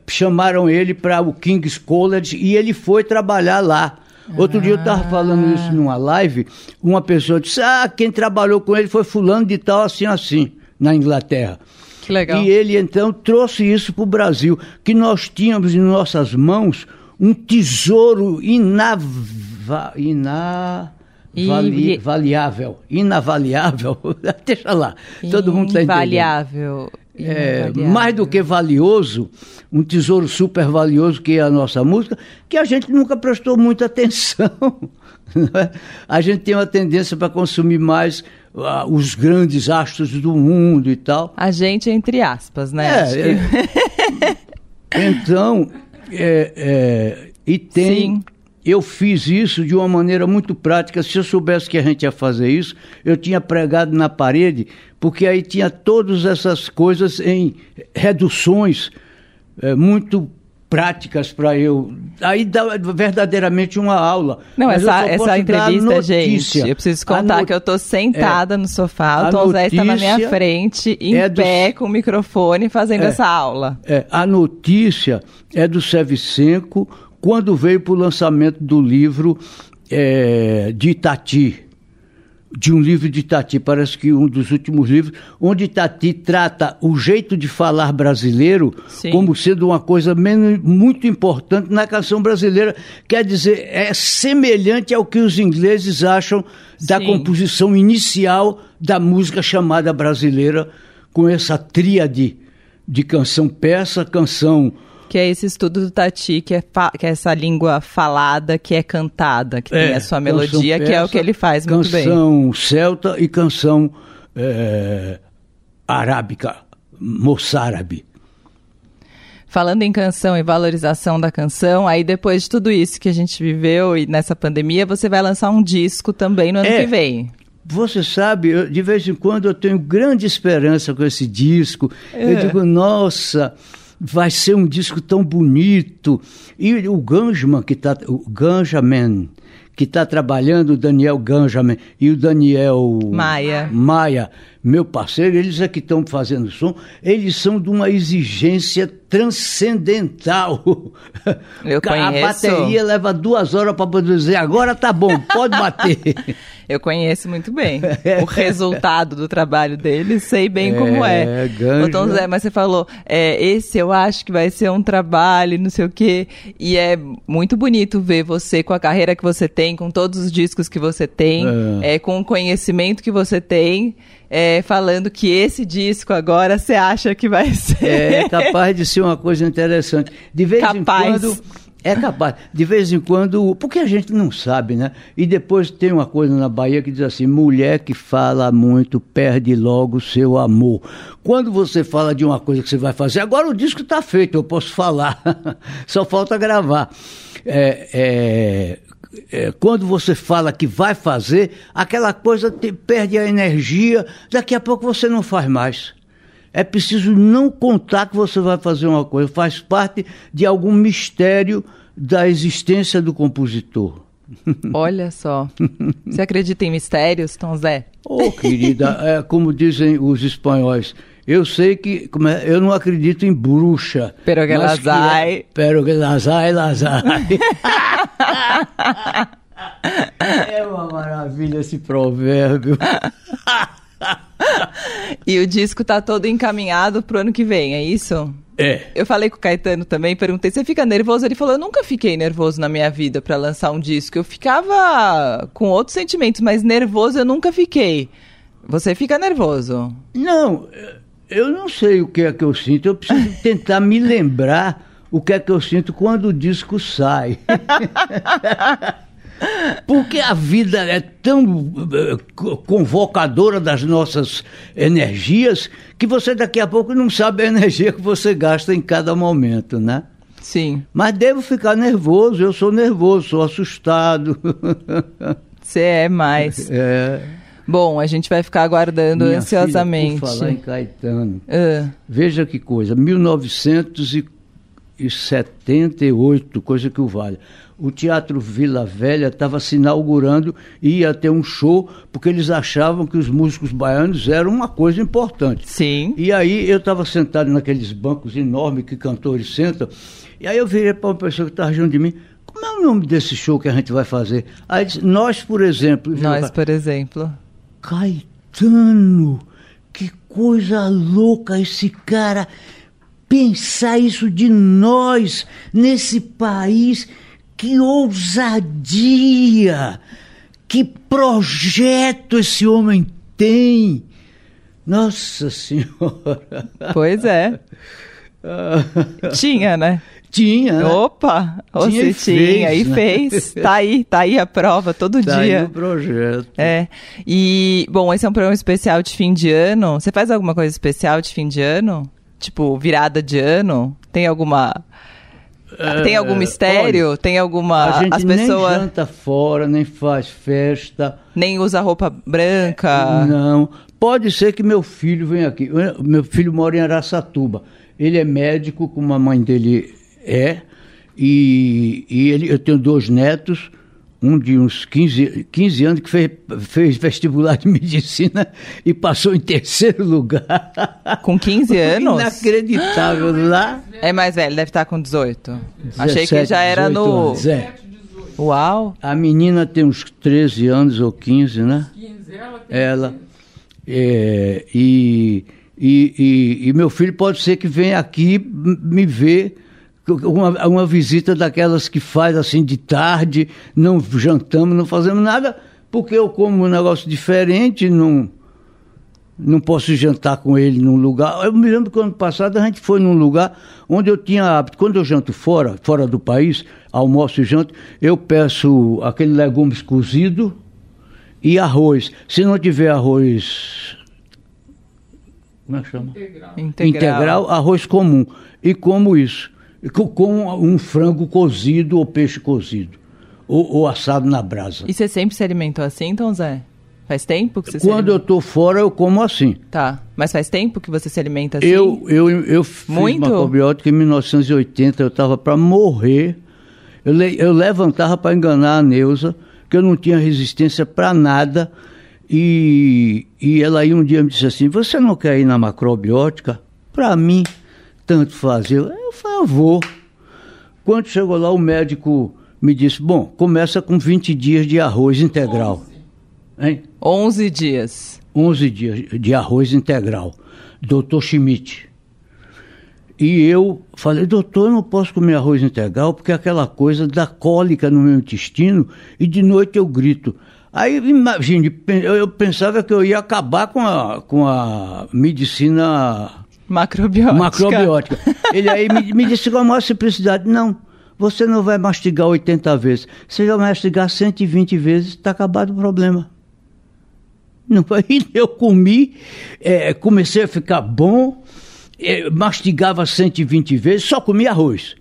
chamaram ele para o King's College e ele foi trabalhar lá. Outro dia eu estava falando isso numa live, uma pessoa disse: Ah, quem trabalhou com ele foi fulano de tal, assim, assim, na Inglaterra. Que legal. E ele então trouxe isso para o Brasil, que nós tínhamos em nossas mãos um tesouro inava, inavali- E- valiável, inavaliável, deixa lá, todo mundo está entendendo. Invaliável. É, mais do que valioso, um tesouro super valioso que é a nossa música, que a gente nunca prestou muita atenção. é? A gente tem uma tendência para consumir mais ah, os grandes astros do mundo e tal. A gente, entre aspas, né? É, que- Então, é, é, e tem. Sim. Eu fiz isso de uma maneira muito prática. Se eu soubesse que a gente ia fazer isso, eu tinha pregado na parede, porque aí tinha todas essas coisas em reduções é, muito práticas para eu. Aí dá verdadeiramente uma aula. Não, Mas essa, essa entrevista, gente, eu preciso contar que eu tô sentada no sofá, o Tom Zé está na minha frente, em é do- pé, com o microfone, fazendo É. essa aula. É, a notícia é do Sevicenco quando veio para o lançamento do livro é, de Itati. De um livro de Itati, parece que um dos últimos livros, onde Itati trata o jeito de falar brasileiro Sim. como sendo uma coisa men- muito importante na canção brasileira. Quer dizer, é semelhante ao que os ingleses acham da Sim. composição inicial da música chamada brasileira, com essa tríade de canção persa, canção Que é esse estudo do Tati, que é, que é essa língua falada, que é cantada, que tem a sua melodia, que é o que ele faz muito bem. Canção celta e canção eh, arábica, moçárabe. Falando em canção e valorização da canção, aí depois de tudo isso que a gente viveu e nessa pandemia, você vai lançar um disco também no ano É. que vem. Você sabe, eu- de vez em quando eu tenho grande esperança com esse disco. Eu É. digo, nossa, vai ser um disco tão bonito. E o Ganjaman, que está. O Ganjaman, que está trabalhando, o Daniel Ganjaman e o Daniel Maia. Maia, meu parceiro, eles é que estão fazendo som, eles são de uma exigência transcendental. Eu a conheço. bateria leva duas horas para poder dizer, agora tá bom, pode bater. Eu conheço muito bem o resultado do trabalho dele, sei bem como é. É, Tom Zé, mas você falou, é, esse eu acho que vai ser um trabalho, não sei o quê. E é muito bonito ver você com a carreira que você tem, com todos os discos que você tem, é, com o conhecimento que você tem, é, falando que esse disco agora você acha que vai ser. É capaz de ser uma coisa interessante. De vez Capaz. em quando. É capaz. De vez em quando. Porque a gente não sabe, né? E depois tem uma coisa na Bahia que diz assim: mulher que fala muito perde logo seu amor. Quando você fala de uma coisa que você vai fazer, agora o disco está feito, eu posso falar. Só falta gravar. É, é, é, quando você fala que vai fazer, aquela coisa te- perde a energia, daqui a pouco você não faz mais. É preciso não contar que você vai fazer uma coisa, faz parte de algum mistério da existência do compositor. Olha só. Você acredita em mistérios, Tom Zé? Oh, querida, é, como dizem os espanhóis, eu sei que como é, eu não acredito em bruxa. Pero que mas las hay. é, pero que las hay, las hay. É uma maravilha esse provérbio. E o disco tá todo encaminhado pro ano que vem, é isso? É. Eu falei com o Caetano também, perguntei, você fica nervoso? Ele falou, eu nunca fiquei nervoso na minha vida pra lançar um disco. Eu ficava com outros sentimentos, mas nervoso eu nunca fiquei. Você fica nervoso? Não, eu não sei o que é que eu sinto. Eu preciso tentar me lembrar o que é que eu sinto quando o disco sai. Porque a vida é tão eh, co- convocadora das nossas energias que você daqui a pouco não sabe a energia que você gasta em cada momento, né? Sim. Mas devo ficar nervoso, eu sou nervoso, sou assustado. Você é mais. É, Bom, a gente vai ficar aguardando minha ansiosamente. Filha, por falar em Caetano. Ah, Veja que coisa, 1978, coisa que o vale. O Teatro Vila Velha estava se inaugurando e ia ter um show, porque eles achavam que os músicos baianos eram uma coisa importante. sim. E aí eu estava sentado naqueles bancos enormes que cantores sentam, e aí eu virei para uma pessoa que estava junto de mim, como é o nome desse show que a gente vai fazer? Aí disse, nós, por exemplo. Nós, por exemplo. Caetano, que coisa louca esse cara pensar isso de nós nesse país. Que ousadia! Que projeto esse homem tem! Nossa Senhora! Pois é. Tinha, né? Tinha, né? Opa! Tinha Você e tinha fez, e né? fez. Tá aí, tá aí a prova todo Tá aí dia. o projeto. É. E, bom, esse é um programa especial de fim de ano. Você faz alguma coisa especial de fim de ano? Tipo, virada de ano? Tem alguma Tem algum mistério? olha, Tem alguma. a gente As pessoas. nem janta fora, nem faz festa. Nem usa roupa branca. Não. Pode ser que meu filho venha aqui. Meu filho mora em Araçatuba. Ele é médico, como a mãe dele é. E, e ele, eu tenho dois netos. Um de uns 15, 15 anos que fez, fez vestibular de medicina e passou em terceiro lugar. Com 15 anos? Inacreditável. Lá. É mais velho, deve estar com 18. Achei que 17, já era 18 no. anos, é. Uau! A menina tem uns 13 anos ou 15, né? 15, ela tem Ela. É, e, e, e, e meu filho pode ser que venha aqui me ver. Uma, uma visita daquelas que faz assim de tarde, não jantamos, não fazemos nada, porque eu como um negócio diferente, não, não posso jantar com ele num lugar. Eu me lembro que ano passado a gente foi num lugar onde eu tinha hábito. Quando eu janto fora, fora do país, almoço e janto, eu peço aquele legumes cozido e arroz. Se não tiver arroz. Como é que chama? integral. Integral. arroz comum. E como isso? Co- Com um frango cozido ou peixe cozido. Ou, ou assado na brasa. E você sempre se alimentou assim, então, Zé? Faz tempo que você se Quando eu alimenta? estou fora, eu como assim. Tá. Mas faz tempo que você se alimenta assim? Eu, eu, eu fiz Muito? macrobiótica em 1980, eu estava para morrer. Eu, le- eu levantava para enganar a Neuza, que eu não tinha resistência para nada. E, e ela aí um dia me disse assim: Você não quer ir na macrobiótica? Para mim, tanto faz. Eu, eu falei: Eu vou. Quando chegou lá, o médico me disse: Bom, começa com 20 dias de arroz integral. Hein? 11 dias. 11 dias de arroz integral, doutor Schmidt. E eu falei, doutor, eu não posso comer arroz integral porque é aquela coisa da cólica no meu intestino e de noite eu grito. Aí, imagine, eu pensava que eu ia acabar com a, com a medicina Macrobiótica. macrobiótica. Ele aí me, me disse com a maior simplicidade, não, você não vai mastigar 80 vezes, você vai mastigar 120 vezes, está acabado o problema. Não, aí eu comi, eh, comecei a ficar bom, eh, mastigava 120 vezes, só comia arroz.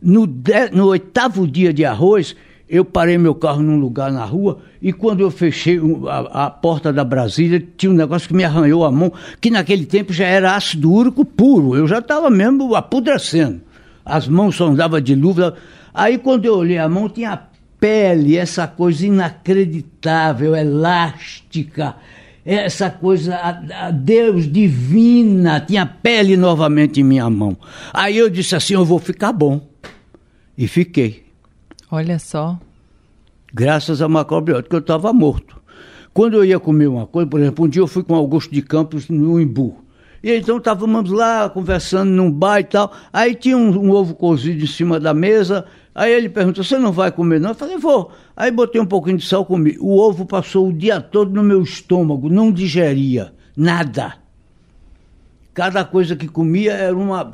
No, de- no oitavo dia de arroz, eu parei meu carro num lugar na rua e quando eu fechei a, a porta da Brasília, tinha um negócio que me arranhou a mão, que naquele tempo já era ácido úrico puro, eu já estava mesmo apodrecendo. As mãos só andavam de luva. Aí quando eu olhei a mão, tinha pele, essa coisa inacreditável, elástica, essa coisa, a, a Deus divina, tinha pele novamente em minha mão. Aí eu disse assim: eu vou ficar bom. E fiquei. Olha só. Graças à macrobiótica, eu estava morto. Quando eu ia comer uma coisa, por exemplo, um dia eu fui com Augusto de Campos no Imbu. E então estávamos lá conversando num bar e tal. Aí tinha um, um ovo cozido em cima da mesa. Aí ele perguntou: Você não vai comer, não? Eu falei: Vou. Aí botei um pouquinho de sal comi. O ovo passou o dia todo no meu estômago, não digeria nada. Cada coisa que comia era uma,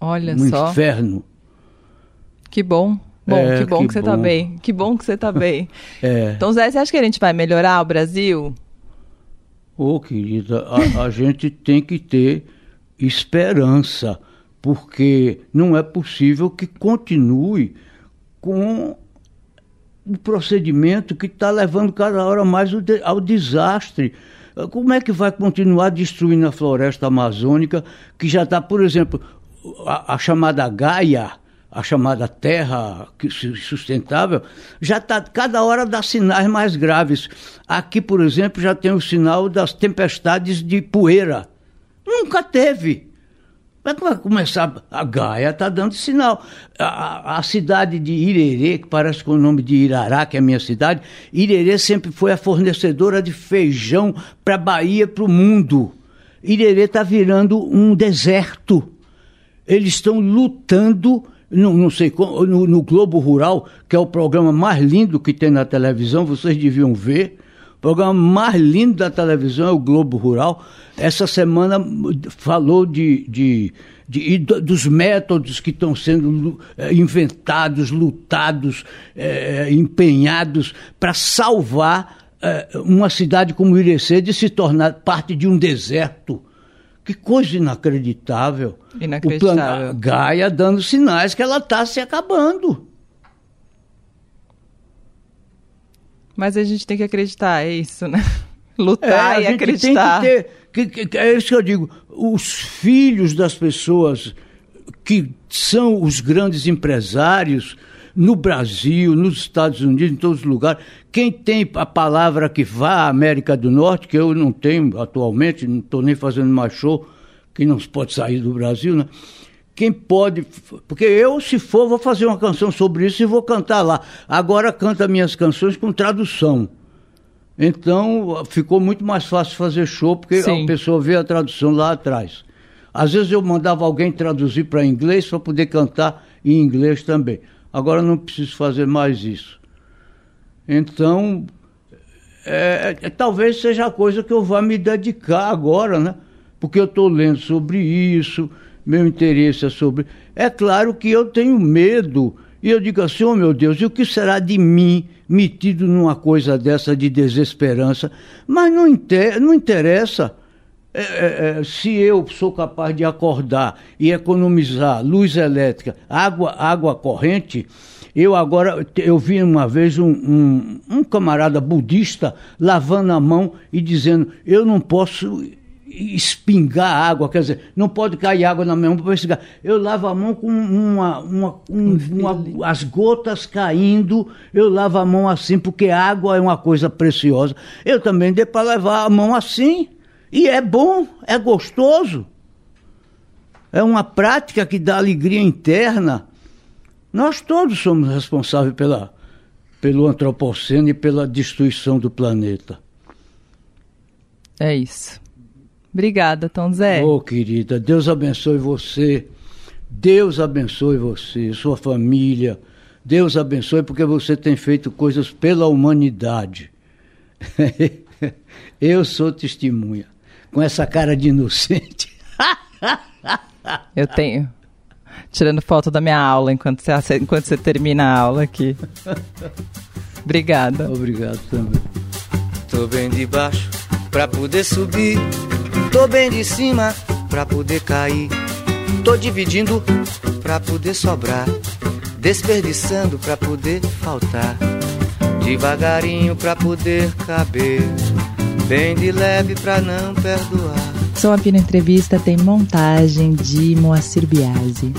Olha um só. inferno. Que bom. Bom, É, que bom que que, você tá bom. bem. Que bom que você tá bem. É. Então, Zé, você acha que a gente vai melhorar o Brasil? Ô, querida, a, a gente tem que ter esperança, porque não é possível que continue com o procedimento que está levando cada hora mais ao desastre. Como é que vai continuar destruindo a floresta amazônica, que já está, por exemplo, a, a chamada Gaia, a chamada terra sustentável, já está, cada hora dá sinais mais graves. Aqui, por exemplo, já tem o sinal das tempestades de poeira. Nunca teve. Que vai começar? A Gaia está dando sinal. A, a- a cidade de Irerê, que parece com o nome de Irará, que é a minha cidade, Irerê sempre foi a fornecedora de feijão para a Bahia, para o mundo. Irerê está virando um deserto. Eles estão lutando, não, não sei como, no, no Globo Rural, que é o programa mais lindo que tem na televisão, vocês deviam ver. O programa mais lindo da televisão é o Globo Rural. Essa semana falou de, de, de- e do- dos métodos que estão sendo eh, inventados, lutados, eh, empenhados para salvar eh, uma cidade como Irecê de se tornar parte de um deserto. Que coisa inacreditável. Inacreditável. O. Gaia dando sinais que ela está se acabando. Mas a gente tem que acreditar, é isso, né? Lutar é, e acreditar. Tem que ter, que, que, é isso que eu digo. Os filhos das pessoas que são os grandes empresários no Brasil, nos Estados Unidos, em todos os lugares. Quem tem a palavra que vá à América do Norte, que eu não tenho atualmente, não estou nem fazendo mais show, que não pode sair do Brasil, né? Quem pode. Porque eu, se for, vou fazer uma canção sobre isso e vou cantar lá. Agora canta minhas canções com tradução. Então ficou muito mais fácil fazer show, porque Sim. a pessoa vê a tradução lá atrás. Às vezes eu mandava alguém traduzir para inglês para poder cantar em inglês também. Agora não preciso fazer mais isso. Então, é, é, talvez seja a coisa que eu vá me dedicar agora, né? Porque eu estou lendo sobre isso, meu interesse é sobre. É claro que eu tenho medo, e eu digo assim: oh meu Deus, e o que será de mim metido numa coisa dessa de desesperança? Mas não, inter... não interessa. É, é, é, se eu sou capaz de acordar e economizar luz elétrica, água, água corrente, eu agora, eu vi uma vez um, um, um, camarada budista lavando a mão e dizendo: Eu não posso espingar água, quer dizer, não pode cair água na minha mão para espingar. Eu lavo a mão com uma, uma, um, uma, as gotas caindo, eu lavo a mão assim, porque água é uma coisa preciosa. Eu também dei para lavar a mão assim. E é bom, é gostoso. É uma prática que dá alegria interna. Nós todos somos responsáveis pela, pelo antropoceno e pela destruição do planeta. É isso. Obrigada, Tom Zé. Ô, oh, querida, Deus abençoe você. Deus abençoe você, sua família. Deus abençoe porque você tem feito coisas pela humanidade. Eu sou testemunha com essa cara de inocente. Eu tenho. Tirando foto da minha aula enquanto você, enquanto você termina a aula aqui. Obrigada. Obrigado também. Tô bem de baixo pra poder subir. Tô bem de cima pra poder cair. Tô dividindo pra poder sobrar. Desperdiçando pra poder faltar. Devagarinho pra poder caber bem de leve pra não perdoar. Som Apino Entrevista tem montagem de Moacir Biasi.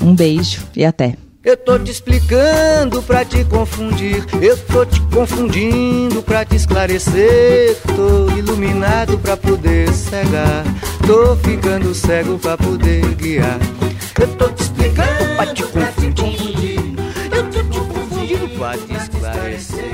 Um beijo e até. Eu tô te explicando pra te confundir. Eu tô te confundindo pra te esclarecer. Tô iluminado pra poder cegar. Tô ficando cego pra poder guiar. Eu tô te explicando pra te confundir. Eu tô te confundindo pra te esclarecer.